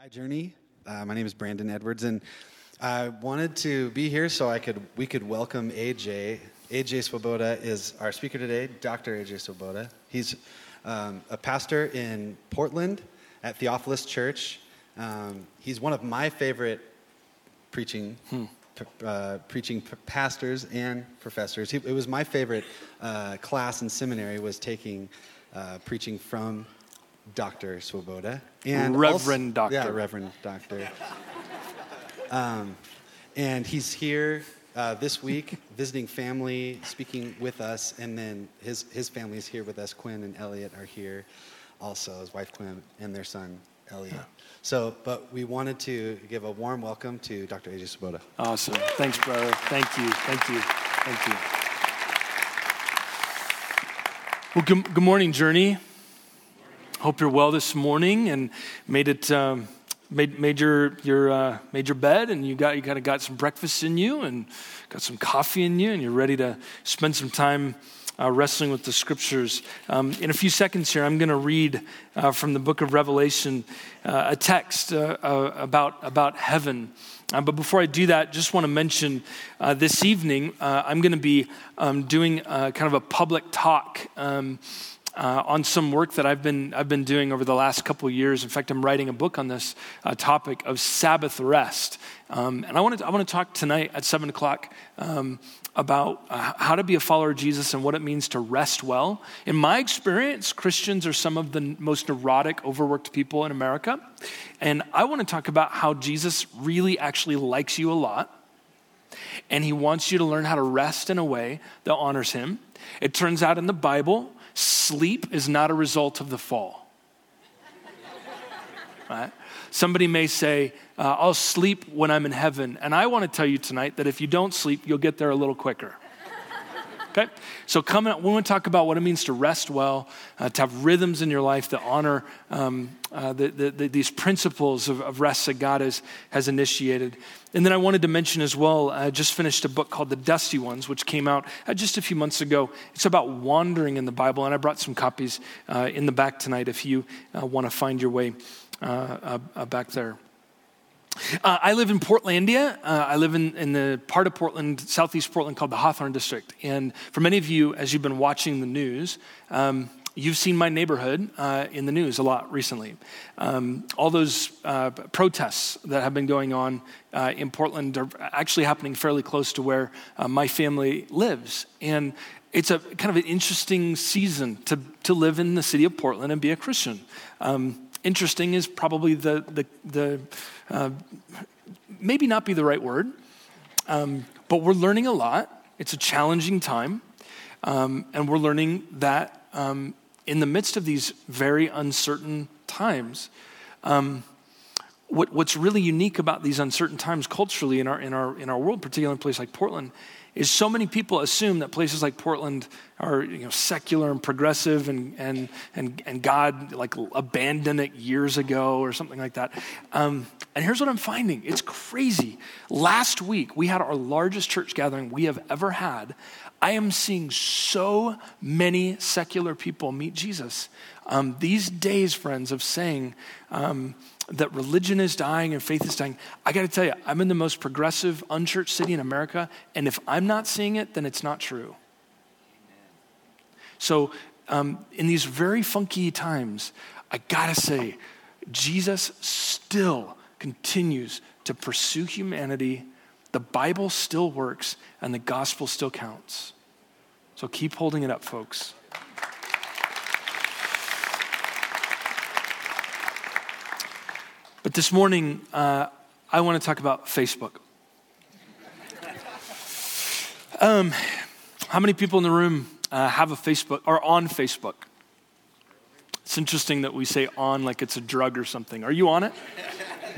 Hi, Journey. Uh, my name is Brandon Edwards, and I wanted to be here so I could we could welcome AJ. AJ Swoboda is our speaker today, Dr. AJ Swoboda. He's um, a pastor in Portland at Theophilus Church. Um, he's one of my favorite preaching hmm. uh, preaching pastors and professors. He, it was my favorite uh, class in seminary was taking uh, preaching from Dr. Swoboda. And Reverend also, Doctor. Yeah, Reverend Doctor. Um, and he's here uh, this week visiting family, speaking with us, and then his, his family is here with us. Quinn and Elliot are here also, his wife Quinn and their son Elliot. Yeah. So, but we wanted to give a warm welcome to Dr. AJ Swoboda. Awesome. Thanks, brother. Thank you. Thank you. Thank you. Well, good, good morning, Journey. Hope you're well this morning and made it. Um, made, made your, your, uh, made your bed and you got you kind of got some breakfast in you and got some coffee in you and you're ready to spend some time uh, wrestling with the scriptures. Um, in a few seconds here, I'm going to read uh, from the book of Revelation uh, a text uh, uh, about, about heaven. Uh, but before I do that, just want to mention this evening, I'm going to be um, doing kind of a public talk. Um, uh, on some work that I've been, I've been doing over the last couple years. In fact, I'm writing a book on this uh, topic of Sabbath rest. Um, and I want, to, I want to talk tonight at 7 o'clock um, about uh, how to be a follower of Jesus and what it means to rest well. In my experience, Christians are some of the most neurotic, overworked people in America. And I want to talk about how Jesus really actually likes you a lot. And he wants you to learn how to rest in a way that honors him. It turns out in the Bible, sleep is not a result of the fall. Right? Somebody may say, uh, I'll sleep when I'm in heaven. And I want to tell you tonight that if you don't sleep, you'll get there a little quicker. Okay? So, coming up, we want to talk about what it means to rest well, uh, to have rhythms in your life that honor um, uh, the, the, the, these principles of, of, rest that God has, has initiated. And then I wanted to mention as well, I just finished a book called The Dusty Ones, which came out uh, just a few months ago. It's about wandering in the Bible, and I brought some copies uh, in the back tonight if you uh, want to find your way back there. Uh, I live in Portlandia. Uh, I live in, in the part of Portland, southeast Portland, called the Hawthorne District. And for many of you, as you've been watching the news, um, you've seen my neighborhood uh, in the news a lot recently. Um, all those uh, protests that have been going on uh, in Portland are actually happening fairly close to where uh, my family lives. And it's a kind of an interesting season to, to live in the city of Portland and be a Christian. Um, interesting is probably the, the, the uh, maybe not be the right word, um, but we're learning a lot. It's a challenging time, um, and we're learning that um, in the midst of these very uncertain times, um, what, what's really unique about these uncertain times culturally in our, in our, in our world, particularly in a place like Portland, is so many people assume that places like Portland are you know, secular and progressive and, and, and, and God like abandoned it years ago or something like that. Um, and here's what I'm finding it's crazy. Last week, we had our largest church gathering we have ever had. I am seeing so many secular people meet Jesus. Um, these days, friends, of saying, um, that religion is dying and faith is dying. I got to tell you, I'm in the most progressive, unchurched city in America, and if I'm not seeing it, then it's not true. So, um, in these very funky times, I got to say, Jesus still continues to pursue humanity. The Bible still works, and the gospel still counts. So, keep holding it up, folks. But this morning, uh, I want to talk about Facebook. Um, how many people in the room uh, have a Facebook or on Facebook? It's interesting that we say on like it's a drug or something. Are you on it?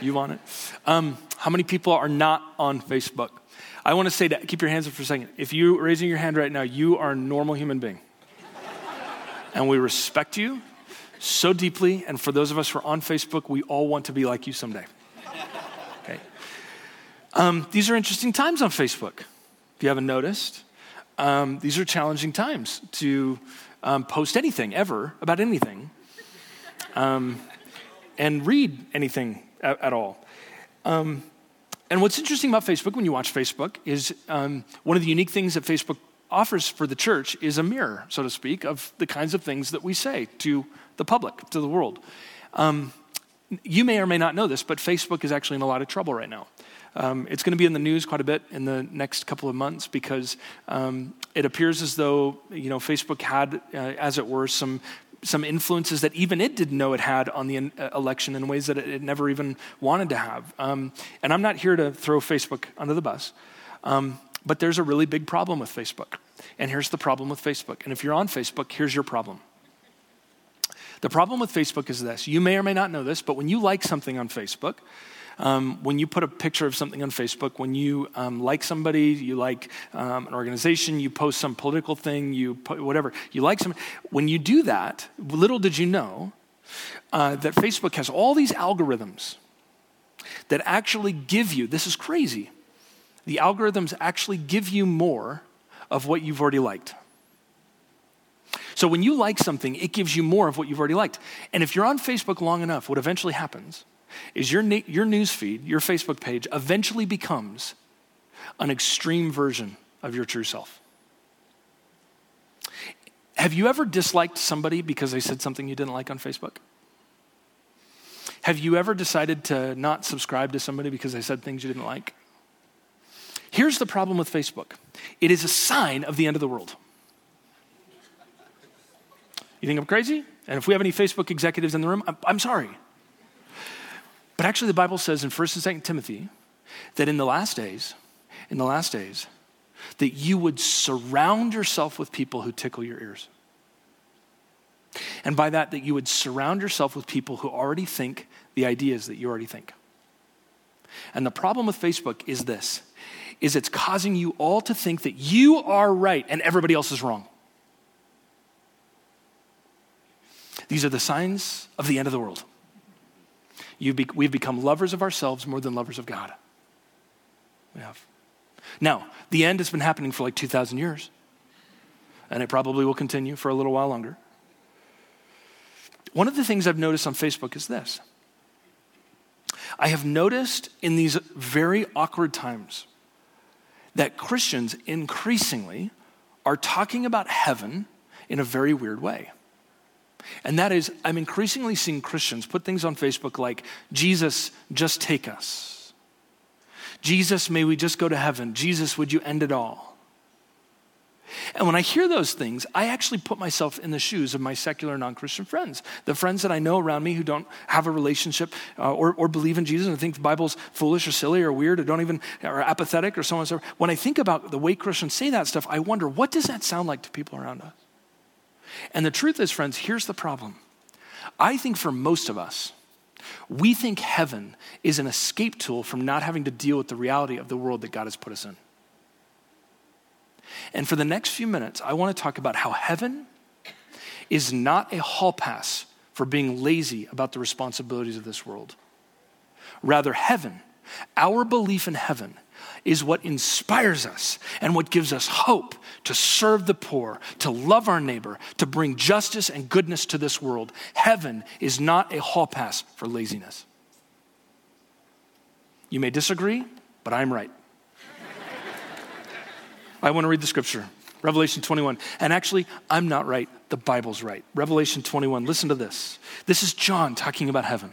You want it? Um, how many people are not on Facebook? I want to say that, keep your hands up for a second. If you're raising your hand right now, you are a normal human being. and we respect you so deeply. And for those of us who are on Facebook, we all want to be like you someday. Okay. Um, these are interesting times on Facebook, if you haven't noticed. Um, these are challenging times to um, post anything ever about anything um, and read anything at, at all. Um, and what's interesting about Facebook when you watch Facebook is um, one of the unique things that Facebook offers for the church is a mirror, so to speak, of the kinds of things that we say to the public, to the world. Um, you may or may not know this, but Facebook is actually in a lot of trouble right now. Um, it's going to be in the news quite a bit in the next couple of months because um, it appears as though you know Facebook had, uh, as it were, some some influences that even it didn't know it had on the uh, election in ways that it, it never even wanted to have. Um, and I'm not here to throw Facebook under the bus, um, but there's a really big problem with Facebook. And here's the problem with Facebook. And if you're on Facebook, here's your problem. The problem with Facebook is this you may or may not know this, but when you like something on Facebook, um, when you put a picture of something on Facebook, when you um, like somebody, you like um, an organization, you post some political thing, you whatever, you like some. When you do that, little did you know uh, that Facebook has all these algorithms that actually give you. This is crazy. The algorithms actually give you more of what you've already liked. So when you like something, it gives you more of what you've already liked. And if you're on Facebook long enough, what eventually happens is your, your news feed, your Facebook page, eventually becomes an extreme version of your true self. Have you ever disliked somebody because they said something you didn't like on Facebook? Have you ever decided to not subscribe to somebody because they said things you didn't like? Here's the problem with Facebook it is a sign of the end of the world. You think I'm crazy? And if we have any Facebook executives in the room, I'm, I'm sorry. But actually, the Bible says in 1st and 2nd Timothy that in the last days, in the last days, that you would surround yourself with people who tickle your ears. And by that, that you would surround yourself with people who already think the ideas that you already think. And the problem with Facebook is this is it's causing you all to think that you are right and everybody else is wrong. These are the signs of the end of the world. Be, we've become lovers of ourselves more than lovers of God. We have. Now, the end has been happening for like 2,000 years, and it probably will continue for a little while longer. One of the things I've noticed on Facebook is this I have noticed in these very awkward times that Christians increasingly are talking about heaven in a very weird way. And that is, I'm increasingly seeing Christians put things on Facebook like, Jesus, just take us. Jesus, may we just go to heaven. Jesus, would you end it all? And when I hear those things, I actually put myself in the shoes of my secular non Christian friends, the friends that I know around me who don't have a relationship uh, or, or believe in Jesus and think the Bible's foolish or silly or weird or don't even, or apathetic or so on and so forth. When I think about the way Christians say that stuff, I wonder, what does that sound like to people around us? And the truth is, friends, here's the problem. I think for most of us, we think heaven is an escape tool from not having to deal with the reality of the world that God has put us in. And for the next few minutes, I want to talk about how heaven is not a hall pass for being lazy about the responsibilities of this world. Rather, heaven, our belief in heaven, is what inspires us and what gives us hope to serve the poor, to love our neighbor, to bring justice and goodness to this world. Heaven is not a hall pass for laziness. You may disagree, but I'm right. I want to read the scripture. Revelation 21. And actually, I'm not right. The Bible's right. Revelation 21. Listen to this. This is John talking about heaven.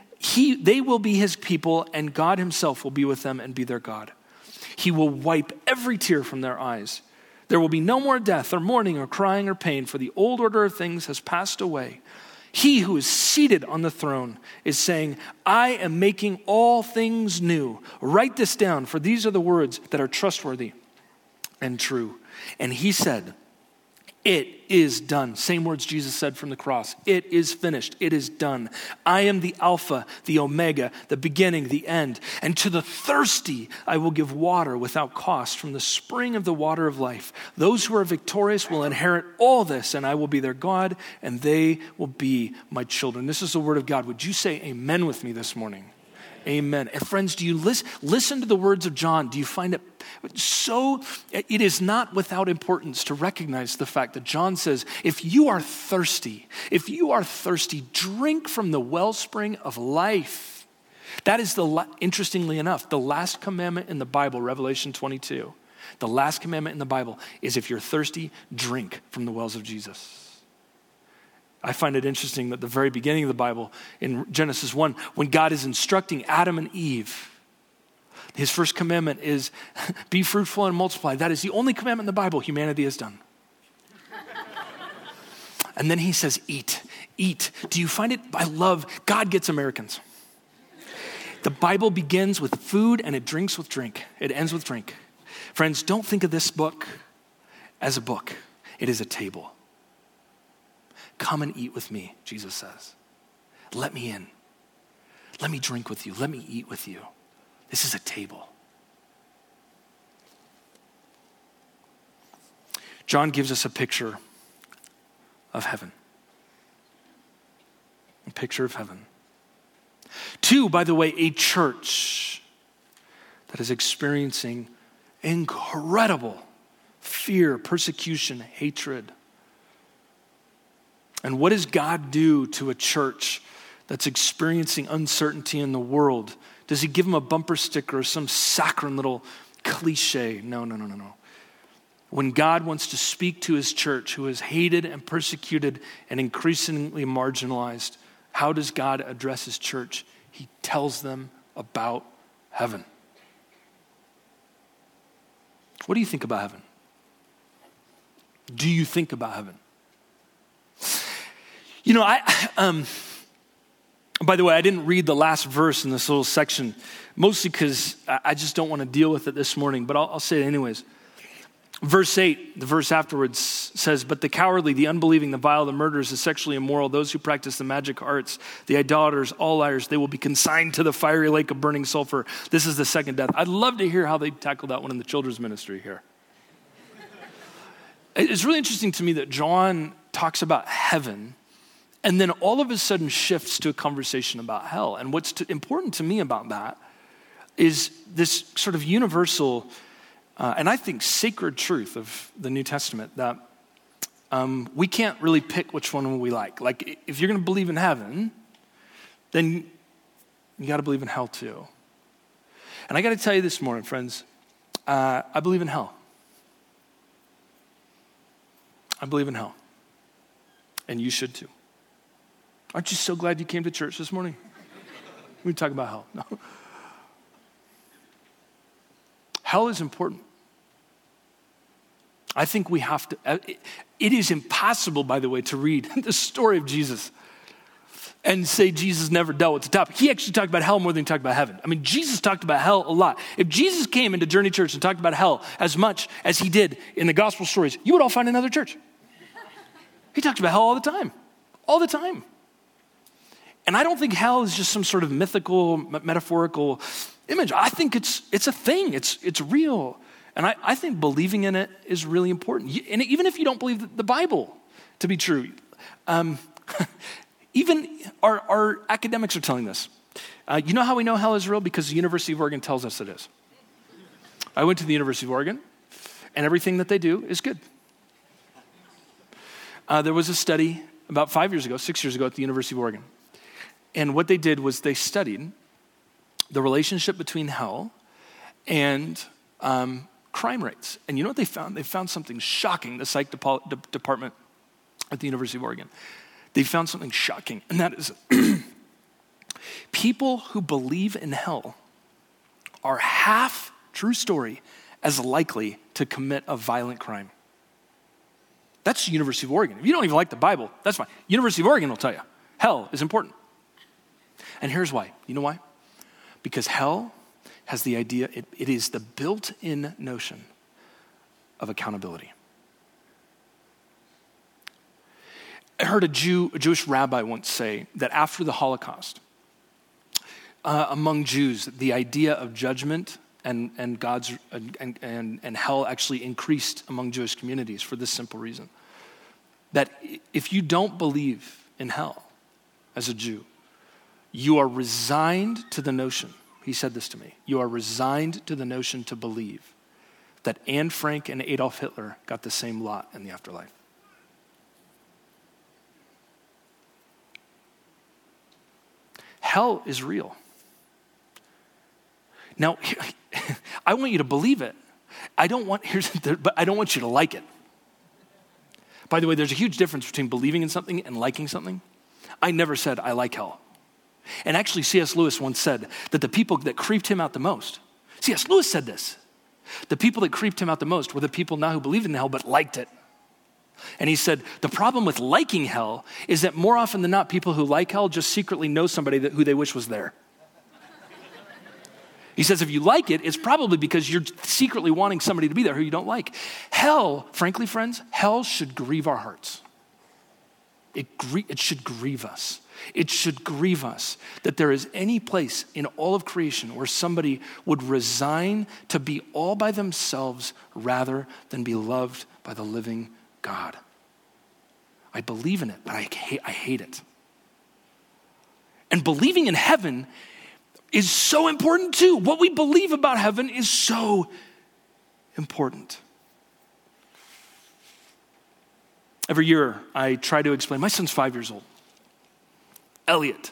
he, they will be his people, and God himself will be with them and be their God. He will wipe every tear from their eyes. There will be no more death, or mourning, or crying, or pain, for the old order of things has passed away. He who is seated on the throne is saying, I am making all things new. Write this down, for these are the words that are trustworthy and true. And he said, It is done. Same words Jesus said from the cross. It is finished. It is done. I am the Alpha, the Omega, the beginning, the end. And to the thirsty, I will give water without cost from the spring of the water of life. Those who are victorious will inherit all this, and I will be their God, and they will be my children. This is the word of God. Would you say amen with me this morning? Amen. And friends, do you listen, listen to the words of John? Do you find it so? It is not without importance to recognize the fact that John says, if you are thirsty, if you are thirsty, drink from the wellspring of life. That is the, interestingly enough, the last commandment in the Bible, Revelation 22. The last commandment in the Bible is if you're thirsty, drink from the wells of Jesus. I find it interesting that the very beginning of the Bible, in Genesis 1, when God is instructing Adam and Eve, his first commandment is be fruitful and multiply. That is the only commandment in the Bible humanity has done. and then he says, eat, eat. Do you find it? I love, God gets Americans. The Bible begins with food and it drinks with drink. It ends with drink. Friends, don't think of this book as a book, it is a table. Come and eat with me, Jesus says. Let me in. Let me drink with you. Let me eat with you. This is a table. John gives us a picture of heaven. A picture of heaven. Two, by the way, a church that is experiencing incredible fear, persecution, hatred and what does God do to a church that's experiencing uncertainty in the world? Does he give them a bumper sticker or some saccharine little cliche? No, no, no, no, no. When God wants to speak to his church who is hated and persecuted and increasingly marginalized, how does God address his church? He tells them about heaven. What do you think about heaven? Do you think about heaven? You know, I, um, by the way, I didn't read the last verse in this little section, mostly because I just don't want to deal with it this morning, but I'll, I'll say it anyways. Verse 8, the verse afterwards says, But the cowardly, the unbelieving, the vile, the murderers, the sexually immoral, those who practice the magic arts, the idolaters, all liars, they will be consigned to the fiery lake of burning sulfur. This is the second death. I'd love to hear how they tackle that one in the children's ministry here. it's really interesting to me that John talks about heaven and then all of a sudden shifts to a conversation about hell. And what's to, important to me about that is this sort of universal, uh, and I think sacred truth of the New Testament that um, we can't really pick which one we like. Like, if you're going to believe in heaven, then you got to believe in hell too. And I got to tell you this morning, friends, uh, I believe in hell. I believe in hell. And you should too. Aren't you so glad you came to church this morning? We talk about hell. No. Hell is important. I think we have to. Uh, it is impossible, by the way, to read the story of Jesus and say Jesus never dealt with the topic. He actually talked about hell more than he talked about heaven. I mean, Jesus talked about hell a lot. If Jesus came into Journey Church and talked about hell as much as he did in the gospel stories, you would all find another church. He talked about hell all the time, all the time. And I don't think hell is just some sort of mythical, metaphorical image. I think it's, it's a thing, it's, it's real. And I, I think believing in it is really important. And even if you don't believe the Bible to be true, um, even our, our, academics are telling this. Uh, you know how we know hell is real? Because the University of Oregon tells us it is. I went to the University of Oregon, and everything that they do is good. Uh, there was a study about five years ago, six years ago at the University of Oregon. And what they did was they studied the relationship between hell and um, crime rates. And you know what they found? They found something shocking, the psych department at the University of Oregon. They found something shocking, and that is people who believe in hell are half, true story, as likely to commit a violent crime. That's the University of Oregon. If you don't even like the Bible, that's fine. University of Oregon will tell you hell is important. And here's why. You know why? Because hell has the idea, it, it is the built in notion of accountability. I heard a Jew, a Jewish rabbi once say that after the Holocaust, uh, among Jews, the idea of judgment and, and God's and, and, and hell actually increased among Jewish communities for this simple reason. That if you don't believe in hell as a Jew, you are resigned to the notion, he said this to me, you are resigned to the notion to believe that Anne Frank and Adolf Hitler got the same lot in the afterlife. Hell is real. Now, I want you to believe it. I don't want here's but I don't want you to like it. By the way, there's a huge difference between believing in something and liking something. I never said I like hell. And actually, C.S. Lewis once said that the people that creeped him out the most, C.S. Lewis said this, the people that creeped him out the most were the people not who believed in hell but liked it. And he said, the problem with liking hell is that more often than not, people who like hell just secretly know somebody that, who they wish was there. He says, if you like it, it's probably because you're secretly wanting somebody to be there who you don't like. Hell, frankly, friends, hell should grieve our hearts. It, grie- it should grieve us. It should grieve us that there is any place in all of creation where somebody would resign to be all by themselves rather than be loved by the living God. I believe in it, but I hate, I hate it. And believing in heaven is so important too. What we believe about heaven is so important. Every year, I try to explain. My son's five years old. Elliot.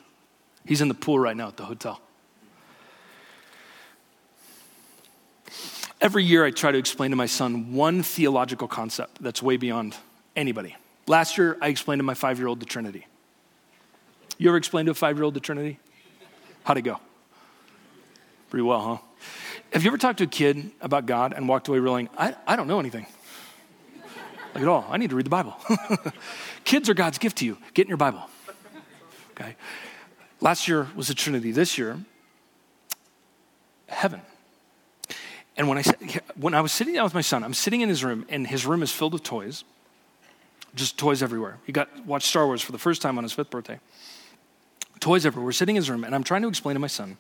He's in the pool right now at the hotel. Every year, I try to explain to my son one theological concept that's way beyond anybody. Last year, I explained to my five year old the Trinity. You ever explained to a five year old the Trinity? How'd it go? Pretty well, huh? Have you ever talked to a kid about God and walked away realizing, I, I don't know anything? Like at all. I need to read the Bible. Kids are God's gift to you. Get in your Bible. Okay? Last year was the Trinity. This year, heaven. And when I, when I was sitting down with my son, I'm sitting in his room, and his room is filled with toys, just toys everywhere. He got watched Star Wars for the first time on his fifth birthday. Toys everywhere. We're sitting in his room, and I'm trying to explain to my son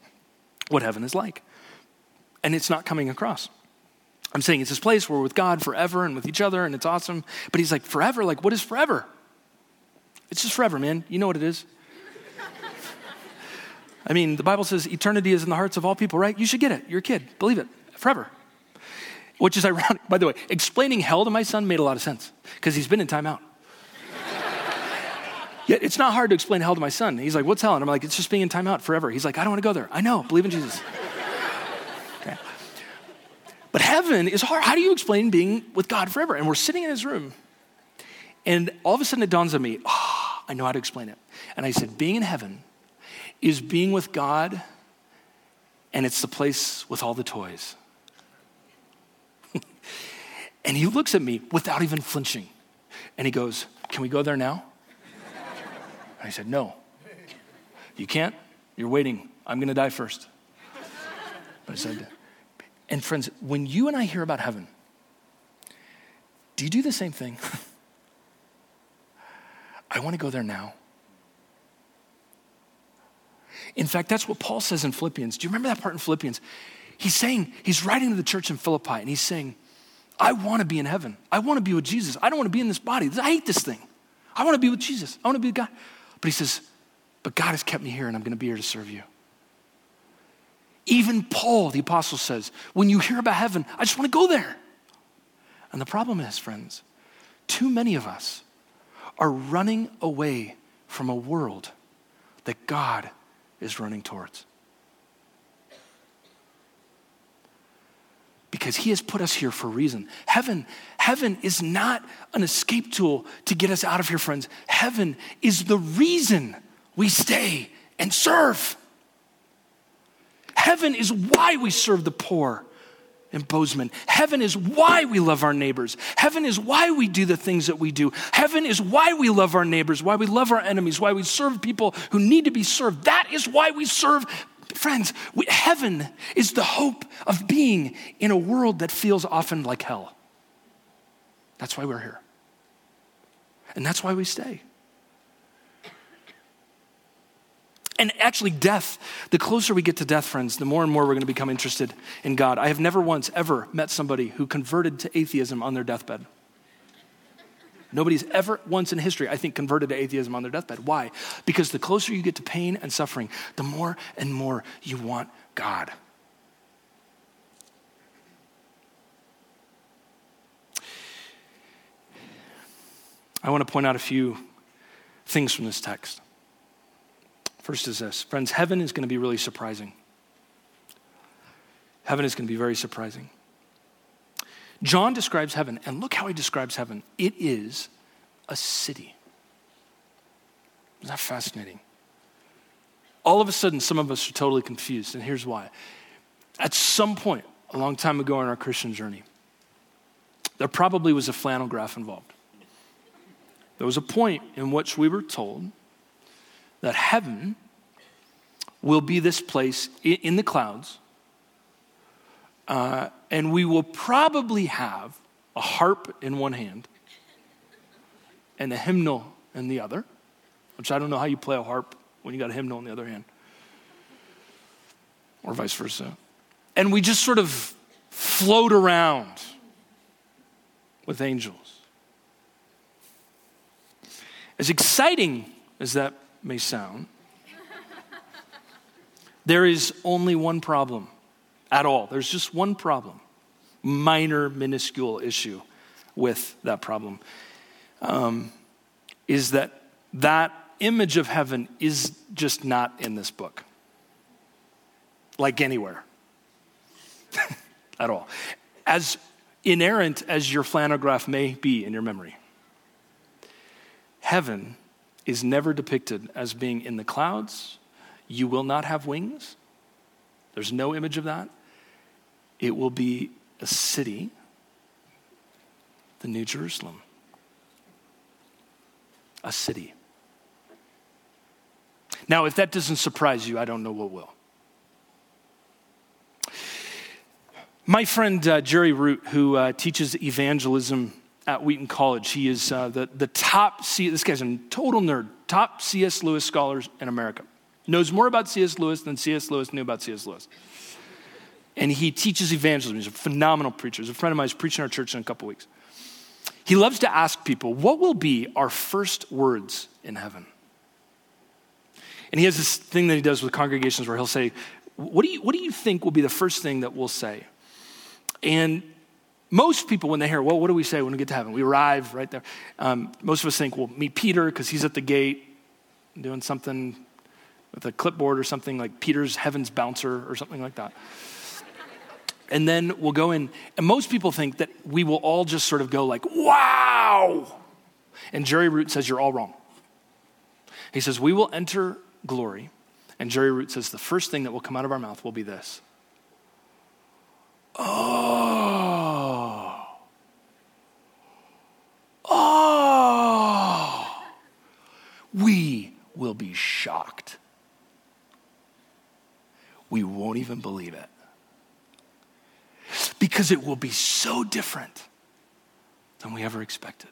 what heaven is like. And it's not coming across. I'm saying it's this place where we're with God forever and with each other, and it's awesome. But he's like, forever? Like, what is forever? It's just forever, man. You know what it is. I mean, the Bible says eternity is in the hearts of all people, right? You should get it. You're a kid. Believe it. Forever. Which is ironic. By the way, explaining hell to my son made a lot of sense because he's been in timeout. Yet it's not hard to explain hell to my son. He's like, What's hell? And I'm like, It's just being in timeout forever. He's like, I don't want to go there. I know. Believe in Jesus. Okay. But heaven is hard. How do you explain being with God forever? And we're sitting in his room. And all of a sudden it dawns on me, oh, I know how to explain it. And I said, Being in heaven is being with God, and it's the place with all the toys. and he looks at me without even flinching. And he goes, Can we go there now? And I said, No. You can't? You're waiting. I'm going to die first. But I said, and friends, when you and I hear about heaven, do you do the same thing? I want to go there now. In fact, that's what Paul says in Philippians. Do you remember that part in Philippians? He's saying, he's writing to the church in Philippi, and he's saying, I want to be in heaven. I want to be with Jesus. I don't want to be in this body. I hate this thing. I want to be with Jesus. I want to be with God. But he says, But God has kept me here, and I'm going to be here to serve you. Even Paul, the apostle, says, When you hear about heaven, I just want to go there. And the problem is, friends, too many of us are running away from a world that God is running towards. Because he has put us here for a reason. Heaven, heaven is not an escape tool to get us out of here, friends. Heaven is the reason we stay and serve. Heaven is why we serve the poor in Bozeman. Heaven is why we love our neighbors. Heaven is why we do the things that we do. Heaven is why we love our neighbors, why we love our enemies, why we serve people who need to be served. That is why we serve. Friends, we, heaven is the hope of being in a world that feels often like hell. That's why we're here. And that's why we stay. And actually, death, the closer we get to death, friends, the more and more we're going to become interested in God. I have never once ever met somebody who converted to atheism on their deathbed. Nobody's ever once in history, I think, converted to atheism on their deathbed. Why? Because the closer you get to pain and suffering, the more and more you want God. I want to point out a few things from this text. First is this friends, heaven is going to be really surprising. Heaven is going to be very surprising. John describes heaven, and look how he describes heaven. It is a city. Isn't that fascinating? All of a sudden, some of us are totally confused, and here's why. At some point, a long time ago in our Christian journey, there probably was a flannel graph involved. There was a point in which we were told that heaven will be this place in the clouds uh, and we will probably have a harp in one hand and a hymnal in the other, which I don't know how you play a harp when you got a hymnal in the other hand, or vice versa. And we just sort of float around with angels. As exciting as that may sound, there is only one problem at all. There's just one problem, minor, minuscule issue with that problem. Um, is that that image of heaven is just not in this book, like anywhere at all. As inerrant as your flannelgraph may be in your memory, heaven is never depicted as being in the clouds. You will not have wings. There's no image of that. It will be a city, the New Jerusalem. A city. Now, if that doesn't surprise you, I don't know what will. My friend uh, Jerry Root, who uh, teaches evangelism at Wheaton College, he is uh, the, the top, C- this guy's a total nerd, top C.S. Lewis scholars in America. Knows more about C.S. Lewis than C.S. Lewis knew about C.S. Lewis and he teaches evangelism. He's a phenomenal preacher. He's a friend of mine who's preaching our church in a couple weeks. He loves to ask people, what will be our first words in heaven? And he has this thing that he does with congregations where he'll say, what do you, what do you think will be the first thing that we'll say? And most people, when they hear, well, what do we say when we get to heaven? We arrive right there. Um, most of us think, we'll meet Peter because he's at the gate doing something with a clipboard or something like Peter's heaven's bouncer or something like that and then we'll go in. And most people think that we will all just sort of go like, wow. And Jerry Root says, you're all wrong. He says, we will enter glory. And Jerry Root says, the first thing that will come out of our mouth will be this. Oh. Oh. We will be shocked. We won't even believe it because it will be so different than we ever expected.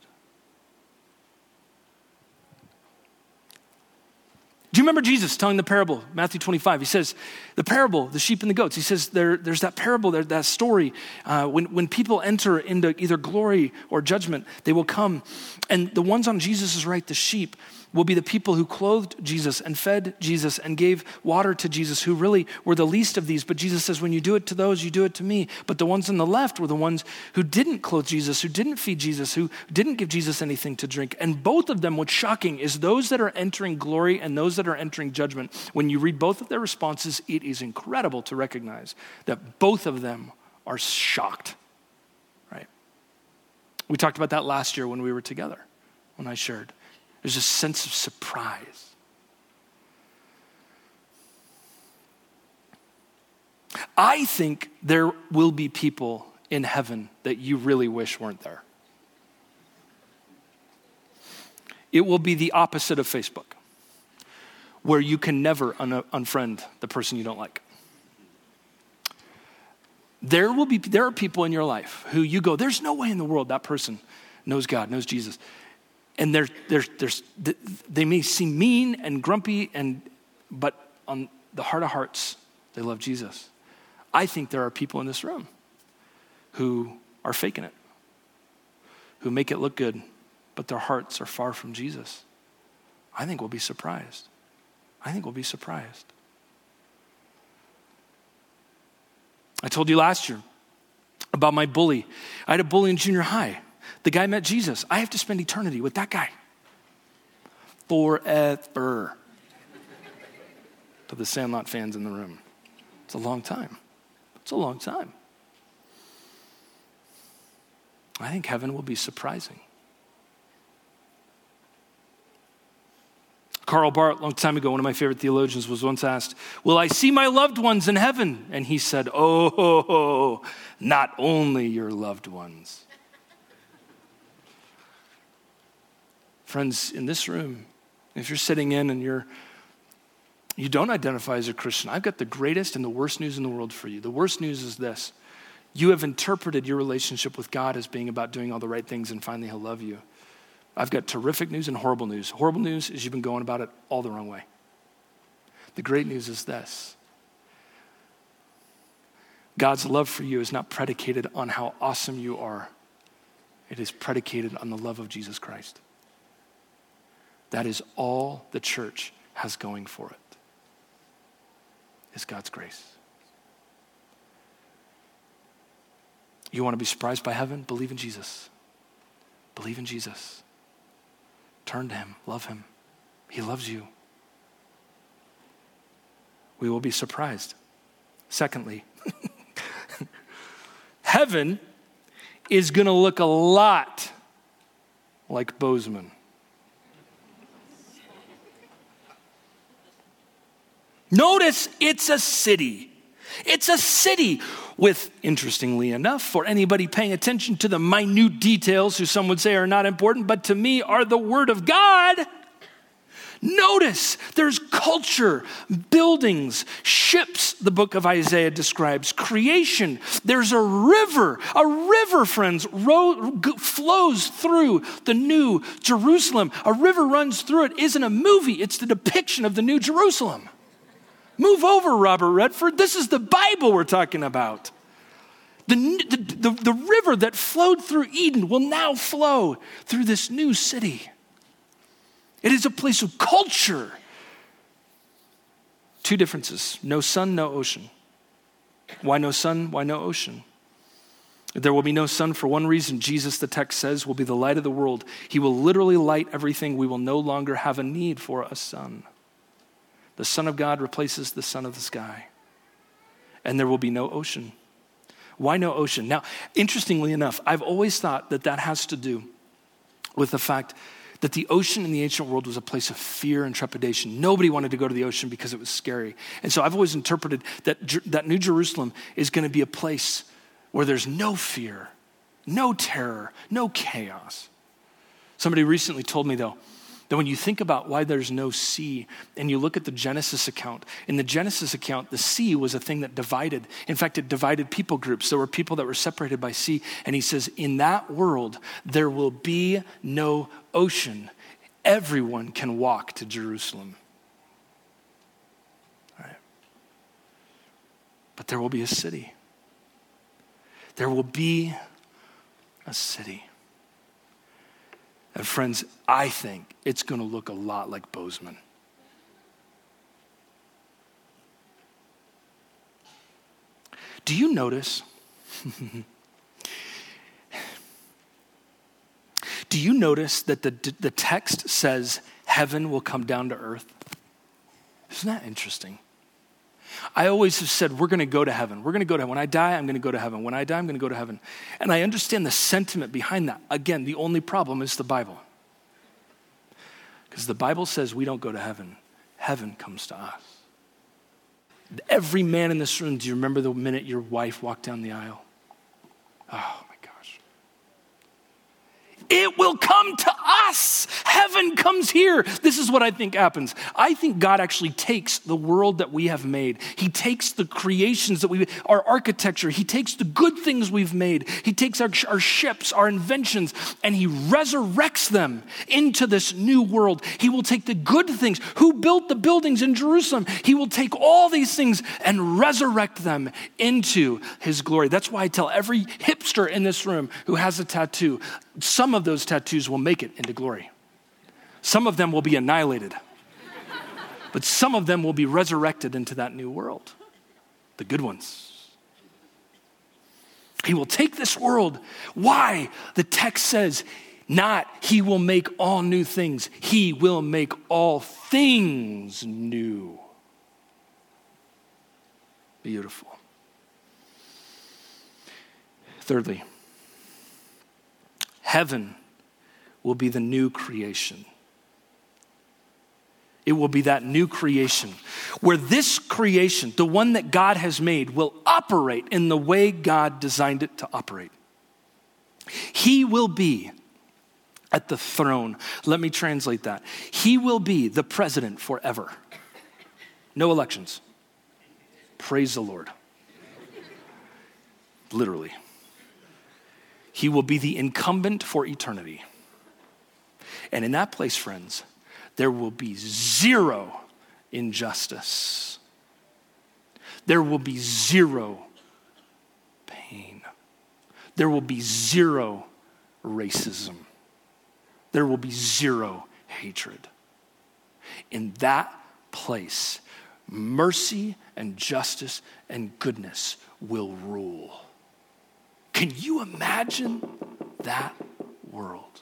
Do you remember Jesus telling the parable, Matthew 25? He says, the parable, the sheep and the goats. He says there, there's that parable, there, that story. Uh, when, when people enter into either glory or judgment, they will come. And the ones on Jesus' right, the sheep, will be the people who clothed Jesus and fed Jesus and gave water to Jesus, who really were the least of these. But Jesus says, when you do it to those, you do it to me. But the ones on the left were the ones who didn't clothe Jesus, who didn't feed Jesus, who didn't give Jesus anything to drink. And both of them, what's shocking is those that are entering glory and those that are entering judgment. When you read both of their responses, it is incredible to recognize that both of them are shocked, right? We talked about that last year when we were together, when I shared. There's a sense of surprise. I think there will be people in heaven that you really wish weren't there. It will be the opposite of Facebook, where you can never un- unfriend the person you don't like. There will be there are people in your life who you go, there's no way in the world that person knows God, knows Jesus and they're, they're, they're, they may seem mean and grumpy and but on the heart of hearts, they love Jesus. I think there are people in this room who are faking it, who make it look good, but their hearts are far from Jesus. I think we'll be surprised. I think we'll be surprised. I told you last year about my bully. I had a bully in junior high. The guy met Jesus. I have to spend eternity with that guy forever. to the Sandlot fans in the room, it's a long time. It's a long time. I think heaven will be surprising. Karl Barth, a long time ago, one of my favorite theologians, was once asked, Will I see my loved ones in heaven? And he said, Oh, not only your loved ones. Friends, in this room, if you're sitting in and you're you don't identify as a Christian, I've got the greatest and the worst news in the world for you. The worst news is this you have interpreted your relationship with God as being about doing all the right things and finally He'll love you. I've got terrific news and horrible news. Horrible news is you've been going about it all the wrong way. The great news is this God's love for you is not predicated on how awesome you are, it is predicated on the love of Jesus Christ. That is all the church has going for it. Is God's grace. You want to be surprised by heaven? Believe in Jesus. Believe in Jesus. Turn to Him, love Him. He loves you. We will be surprised. Secondly, heaven is going to look a lot like Bozeman. Notice it's a city. It's a city with, interestingly enough, for anybody paying attention to the minute details who some would say are not important, but to me are the Word of God. Notice there's culture, buildings, ships, the book of Isaiah describes, creation. There's a river. A river, friends, ro- flows through the new Jerusalem. A river runs through it isn't a movie, it's the depiction of the new Jerusalem. Move over, Robert Redford. This is the Bible we're talking about. The, the, the, the, river that flowed through Eden will now flow through this new city. It is a place of culture. Two differences no sun, no ocean. Why no sun? Why no ocean? There will be no sun for one reason. Jesus, the text says, will be the light of the world. He will literally light everything. We will no longer have a need for a sun. The Son of God replaces the sun of the sky. And there will be no ocean. Why no ocean? Now, interestingly enough, I've always thought that that has to do with the fact that the ocean in the ancient world was a place of fear and trepidation. Nobody wanted to go to the ocean because it was scary. And so I've always interpreted that, that New Jerusalem is going to be a place where there's no fear, no terror, no chaos. Somebody recently told me, though, that when you think about why there's no sea and you look at the Genesis account, in the Genesis account, the sea was a thing that divided. In fact, it divided people groups. There were people that were separated by sea. And he says, In that world, there will be no ocean. Everyone can walk to Jerusalem. All right. But there will be a city. There will be a city. And friends, I think it's going to look a lot like Bozeman. Do you notice? Do you notice that the, the text says heaven will come down to earth? Isn't that interesting? I always have said, we're going to go to heaven. We're going to go to heaven. When I die, I'm going to go to heaven. When I die, I'm going to go to heaven. And I understand the sentiment behind that. Again, the only problem is the Bible. Because the Bible says we don't go to heaven, heaven comes to us. Every man in this room, do you remember the minute your wife walked down the aisle? Oh. It will come to us. Heaven comes here. This is what I think happens. I think God actually takes the world that we have made, He takes the creations that we, our architecture, He takes the good things we've made, He takes our, our ships, our inventions, and He resurrects them into this new world. He will take the good things. Who built the buildings in Jerusalem? He will take all these things and resurrect them into His glory. That's why I tell every hipster in this room who has a tattoo, some of those tattoos will make it into glory. Some of them will be annihilated, but some of them will be resurrected into that new world, the good ones. He will take this world. Why? The text says, not he will make all new things, he will make all things new. Beautiful. Thirdly, heaven will be the new creation. It will be that new creation where this creation, the one that God has made, will operate in the way God designed it to operate. He will be at the throne. Let me translate that. He will be the president forever. No elections. Praise the Lord. Literally. He will be the incumbent for eternity. And in that place, friends, there will be zero injustice. There will be zero pain. There will be zero racism. There will be zero hatred. In that place, mercy and justice and goodness will rule. Can you imagine that world?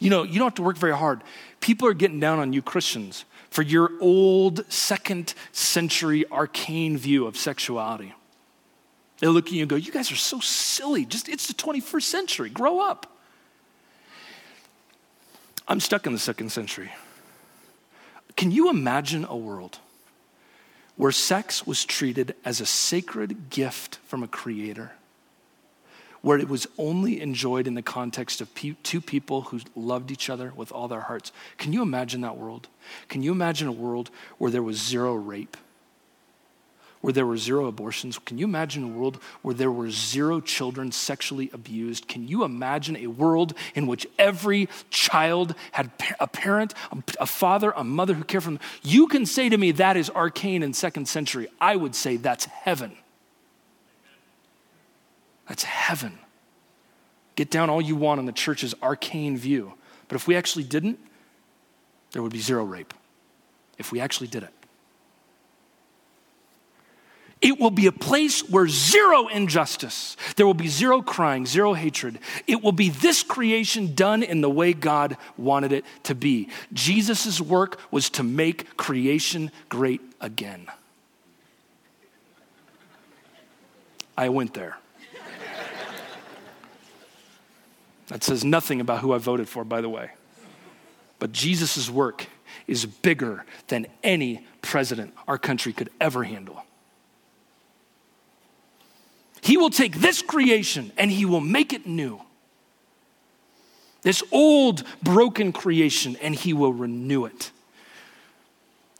You know, you don't have to work very hard. People are getting down on you Christians for your old second century arcane view of sexuality. They look at you and go, You guys are so silly. Just it's the 21st century. Grow up. I'm stuck in the second century. Can you imagine a world where sex was treated as a sacred gift from a creator, where it was only enjoyed in the context of two people who loved each other with all their hearts. Can you imagine that world? Can you imagine a world where there was zero rape? Where there were zero abortions? Can you imagine a world where there were zero children sexually abused? Can you imagine a world in which every child had a parent, a father, a mother who cared for them? You can say to me that is arcane in second century. I would say that's heaven. That's heaven. Get down all you want on the church's arcane view. But if we actually didn't, there would be zero rape. If we actually did it. It will be a place where zero injustice, there will be zero crying, zero hatred. It will be this creation done in the way God wanted it to be. Jesus' work was to make creation great again. I went there. That says nothing about who I voted for, by the way. But Jesus' work is bigger than any president our country could ever handle. He will take this creation and he will make it new. This old, broken creation, and he will renew it.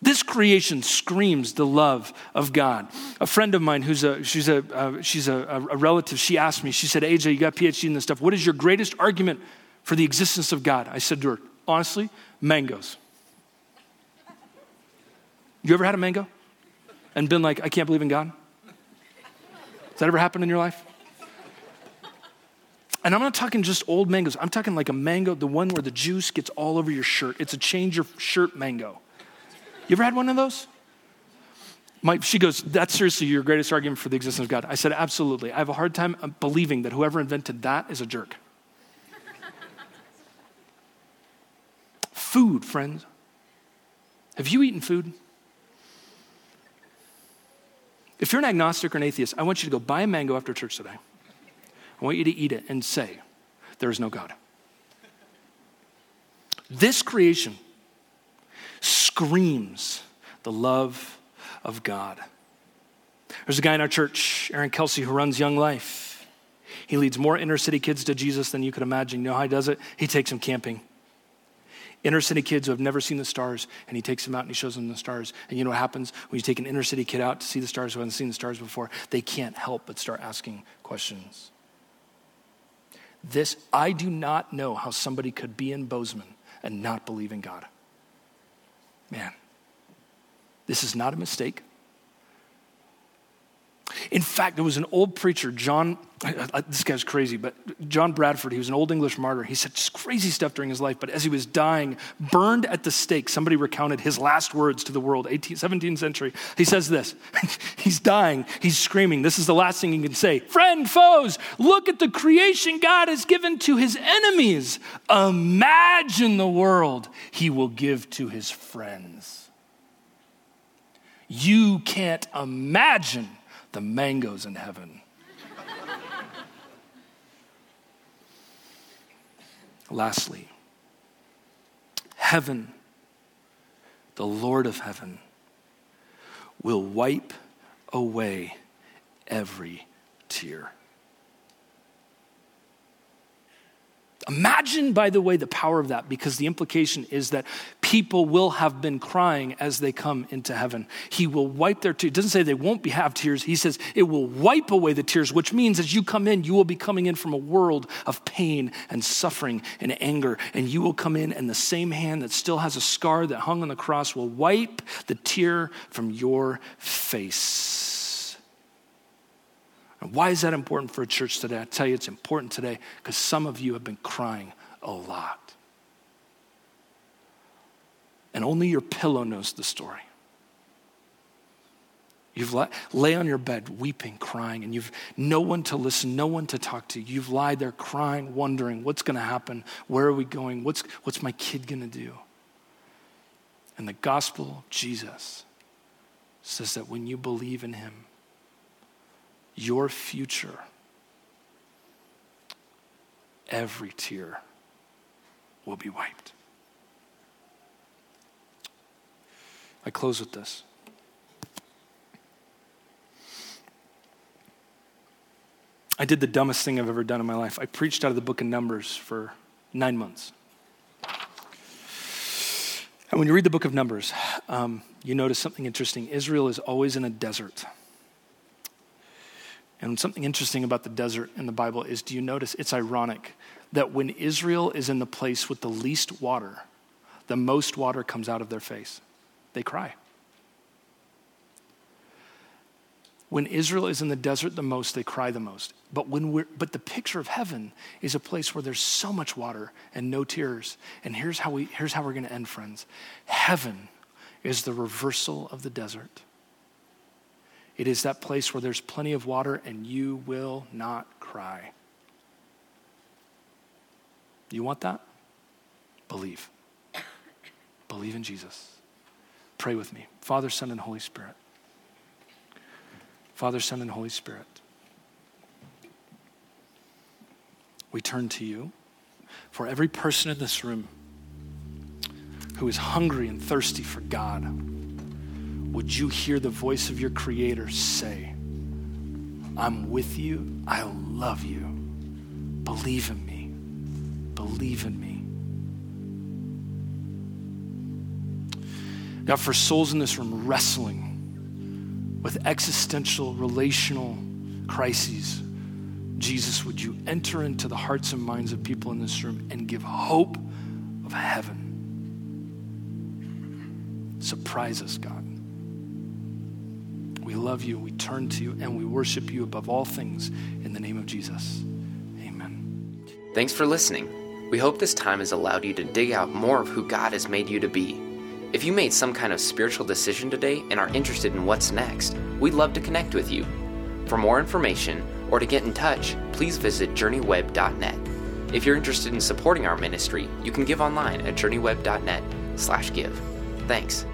This creation screams the love of God. A friend of mine, who's a she's a uh, she's a, a relative, she asked me. She said, "AJ, you got PhD in this stuff. What is your greatest argument for the existence of God?" I said to her, "Honestly, mangoes. You ever had a mango and been like, I can't believe in God? That ever happened in your life? And I'm not talking just old mangoes. I'm talking like a mango, the one where the juice gets all over your shirt. It's a change your shirt mango. You ever had one of those? My, she goes, That's seriously your greatest argument for the existence of God. I said, Absolutely. I have a hard time uh, believing that whoever invented that is a jerk. food, friends. Have you eaten food? If you're an agnostic or an atheist, I want you to go buy a mango after church today. I want you to eat it and say, There is no God. This creation screams the love of God. There's a guy in our church, Aaron Kelsey, who runs Young Life. He leads more inner city kids to Jesus than you could imagine. You know how he does it? He takes them camping. Inner city kids who have never seen the stars, and he takes them out and he shows them the stars. And you know what happens when you take an inner city kid out to see the stars who hasn't seen the stars before? They can't help but start asking questions. This, I do not know how somebody could be in Bozeman and not believe in God. Man, this is not a mistake. In fact, there was an old preacher, John, this guy's crazy, but John Bradford, he was an old English martyr. He said just crazy stuff during his life, but as he was dying, burned at the stake, somebody recounted his last words to the world, 18, 17th century. He says this He's dying, he's screaming. This is the last thing he can say Friend, foes, look at the creation God has given to his enemies. Imagine the world he will give to his friends. You can't imagine the mangoes in heaven. Lastly, heaven, the Lord of heaven, will wipe away every tear. Imagine, by the way, the power of that, because the implication is that people will have been crying as they come into heaven. He will wipe their tears. It doesn't say they won't be, have tears. He says it will wipe away the tears, which means as you come in, you will be coming in from a world of pain and suffering and anger. And you will come in, and the same hand that still has a scar that hung on the cross will wipe the tear from your face. And why is that important for a church today? I tell you, it's important today because some of you have been crying a lot. And only your pillow knows the story. You've li- lay on your bed weeping, crying, and you've no one to listen, no one to talk to. You've lied there crying, wondering what's going to happen, where are we going, what's, what's my kid going to do? And the gospel of Jesus says that when you believe in him, your future, every tear will be wiped. I close with this. I did the dumbest thing I've ever done in my life. I preached out of the book of Numbers for nine months. And when you read the book of Numbers, um, you notice something interesting. Israel is always in a desert. And something interesting about the desert in the Bible is do you notice it's ironic that when Israel is in the place with the least water, the most water comes out of their face? They cry. When Israel is in the desert the most, they cry the most. But, when we're, but the picture of heaven is a place where there's so much water and no tears. And here's how, we, here's how we're going to end, friends. Heaven is the reversal of the desert. It is that place where there's plenty of water and you will not cry. You want that? Believe. Believe in Jesus. Pray with me. Father, Son, and Holy Spirit. Father, Son, and Holy Spirit. We turn to you for every person in this room who is hungry and thirsty for God would you hear the voice of your Creator say, I'm with you, I love you, believe in me, believe in me. God, for souls in this room wrestling with existential, relational crises, Jesus, would you enter into the hearts and minds of people in this room and give hope of heaven? Surprise us, God. We love you, we turn to you, and we worship you above all things in the name of Jesus. Amen. Thanks for listening. We hope this time has allowed you to dig out more of who God has made you to be. If you made some kind of spiritual decision today and are interested in what's next, we'd love to connect with you. For more information or to get in touch, please visit journeyweb.net. If you're interested in supporting our ministry, you can give online at journeyweb.net/give. Thanks.